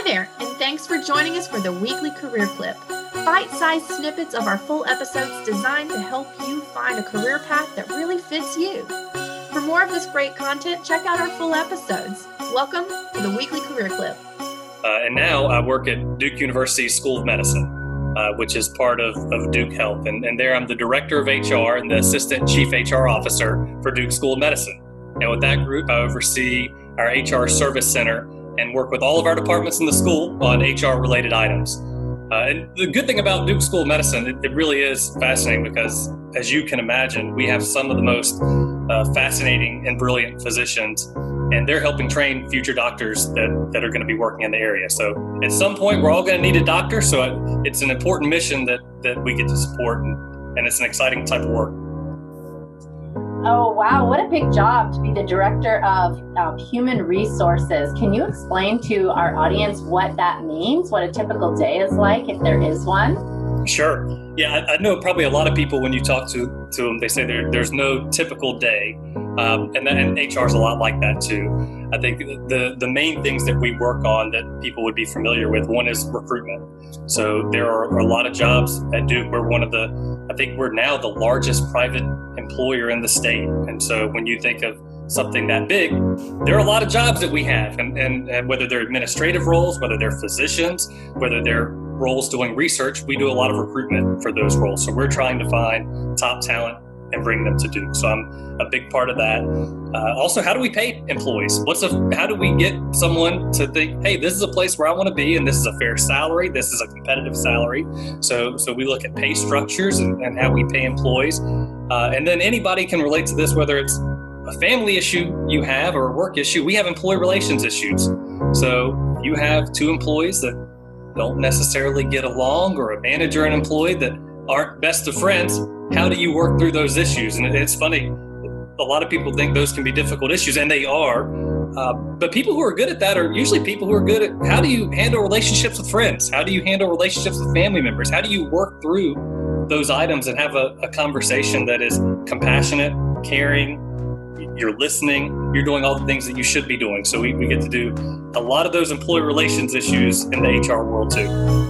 Hi there, and thanks for joining us for the weekly career clip. Bite sized snippets of our full episodes designed to help you find a career path that really fits you. For more of this great content, check out our full episodes. Welcome to the weekly career clip. Uh, and now I work at Duke University School of Medicine, uh, which is part of, of Duke Health. And, and there I'm the director of HR and the assistant chief HR officer for Duke School of Medicine. And with that group, I oversee our HR service center and work with all of our departments in the school on HR related items. Uh, and the good thing about Duke School of Medicine, it, it, really is fascinating because, as you can imagine, we have some of the most uh, fascinating and brilliant physicians, and they're helping train future doctors that, that are going to be working in the area. So, at some point, we're all going to need a doctor. So, it, it's an important mission that, that we get to support, and, and it's an exciting type of work. Oh, wow. What a big job to be the director of, of human resources. Can you explain to our audience what that means? What a typical day is like, if there is one? Sure. Yeah, I, I know probably a lot of people when you talk to, to them, they say there, there's no typical day. Um, and, and HR is a lot like that too. I think the the main things that we work on that people would be familiar with one is recruitment. So there are a lot of jobs at Duke. We're one of the I think we're now the largest private employer in the state. And so when you think of something that big, there are a lot of jobs that we have, and, and, and whether they're administrative roles, whether they're physicians, whether they're roles doing research, we do a lot of recruitment for those roles. So we're trying to find top talent and bring them to Duke. So I'm a big part of that. Uh, also, how do we pay employees? What's a how do we get someone to think, hey, this is a place where I want to be, and this is a fair salary, this is a competitive salary. So so we look at pay structures and, and how we pay employees, uh, and then anybody can relate to this, whether it's a family issue you have or a work issue. We have employee relations issues. So you have two employees that don't necessarily get along, or a manager and employee that aren't best of friends how do you work through those issues? And it's funny, a lot of people think those can be difficult issues, and they are. Uh, but people who are good at that are usually people who are good at how do you handle relationships with friends? How do you handle relationships with family members? How do you work through those items and have a, a conversation that is compassionate, caring, you're listening, you're doing all the things that you should be doing. So we, we get to do a lot of those employee relations issues in the HR world too.